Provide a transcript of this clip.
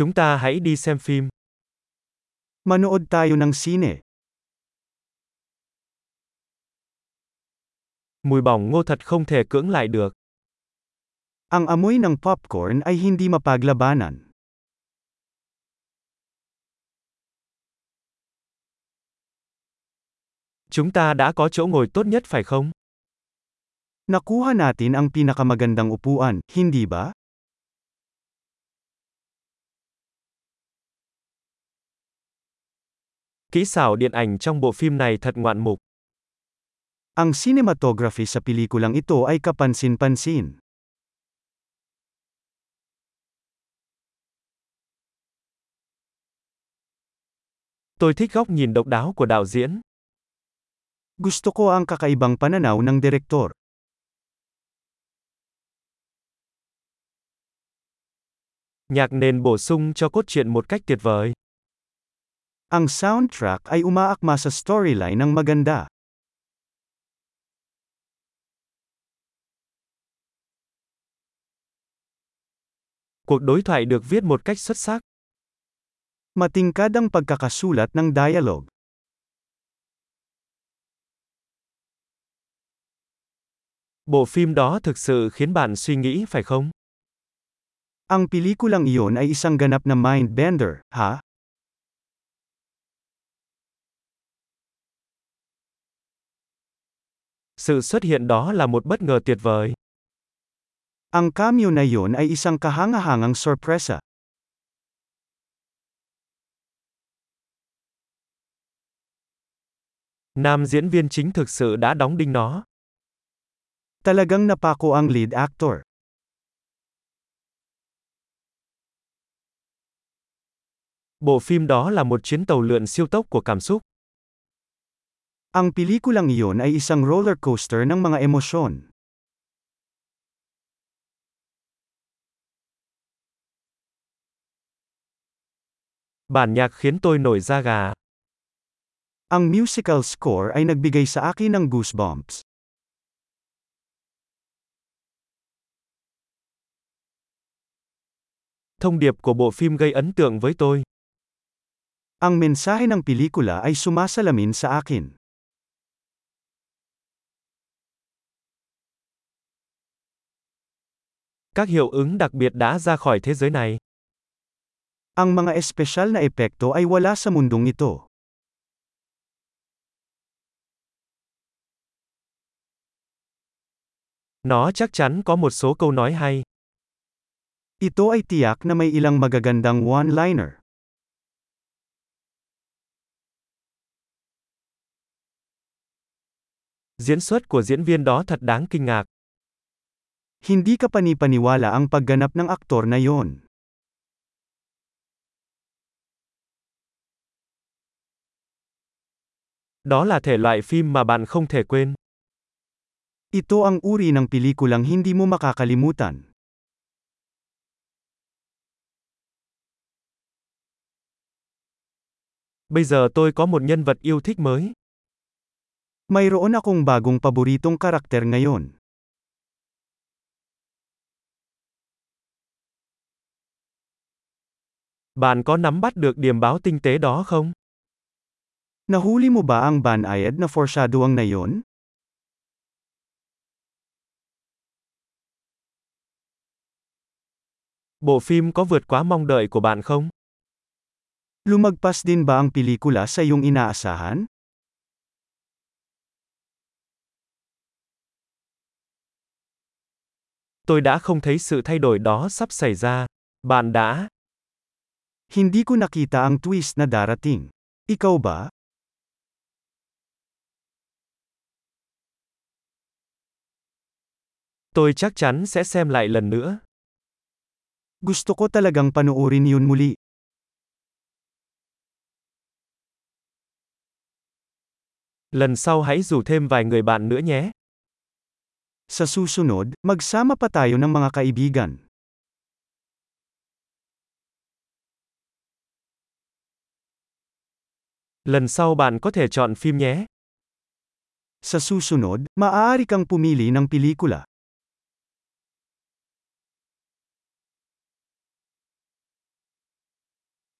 Chúng ta hãy đi xem phim. Manood tayo ng sine. Mùi bỏng ngô thật không thể cưỡng lại được. Ang amoy ng popcorn ay hindi mapaglabanan. Chúng ta đã có chỗ ngồi tốt nhất phải không? Nakuha natin ang pinakamagandang upuan, hindi ba? Kỹ xảo điện ảnh trong bộ phim này thật ngoạn mục. Ang cinematography sa pelikulang ito ay kapansin-pansin. Tôi thích góc nhìn độc đáo của đạo diễn. Gusto ko ang kakaibang pananaw ng direktor. Nhạc nền bổ sung cho cốt truyện một cách tuyệt vời. Ang soundtrack ay umaakma sa storyline ng maganda. Cuộc đối thoại được viết một cách xuất sắc. Matingkad ang pagkakasulat ng dialogue. Bộ phim đó thực sự khiến bạn suy nghĩ phải không? Ang pelikulang iyon ay isang ganap na mind bender, ha? Sự xuất hiện đó là một bất ngờ tuyệt vời. Ang cameo na iyon ay isang kahangahangang sorpresa. Nam diễn viên chính thực sự đã đóng đinh nó. Talagang napako ang lead actor. Bộ phim đó là một chuyến tàu lượn siêu tốc của cảm xúc. Ang pelikulang iyon ay isang roller coaster ng mga emosyon. Bản nhạc khiến tôi nổi da gà. Ang musical score ay nagbigay sa akin ng goosebumps. Thông điệp của bộ phim gây ấn tượng với tôi. Ang mensahe ng pelikula ay sumasalamin sa akin. Các hiệu ứng đặc biệt đã ra khỏi thế giới này. Ang mga espesyal na epekto ay wala sa mundong ito. Nó chắc chắn có một số câu nói hay. Ito ay tiyak na may ilang magagandang one-liner. Diễn xuất của diễn viên đó thật đáng kinh ngạc. Hindi ka panipaniwala ang pagganap ng aktor na yon. Đó là thể loại phim mà bạn không thể quên. Ito ang uri ng pelikulang hindi mo makakalimutan. Bây giờ tôi có một nhân vật yêu thích mới. Mayroon akong bagong paboritong karakter ngayon. Bạn có nắm bắt được điểm báo tinh tế đó không? Nahuli mo ba ang banayad na foreshadowing na yon? Bộ phim có vượt quá mong đợi của bạn không? Lumagpas din ba ang pelikula sa iyong inaasahan? Tôi đã không thấy sự thay đổi đó sắp xảy ra. Bạn đã? Hindi ko nakita ang twist na darating. Ikaw ba? Tôi chắc chắn sẽ xem lại lần nữa. Gusto ko talagang panoorin yun muli. Lần sau hãy rủ thêm vài người bạn nữa nhé. Sa susunod, magsama pa tayo ng mga kaibigan. Lần sau bạn có thể chọn phim nhé. Sa susunod, maaari kang pumili ng pelikula.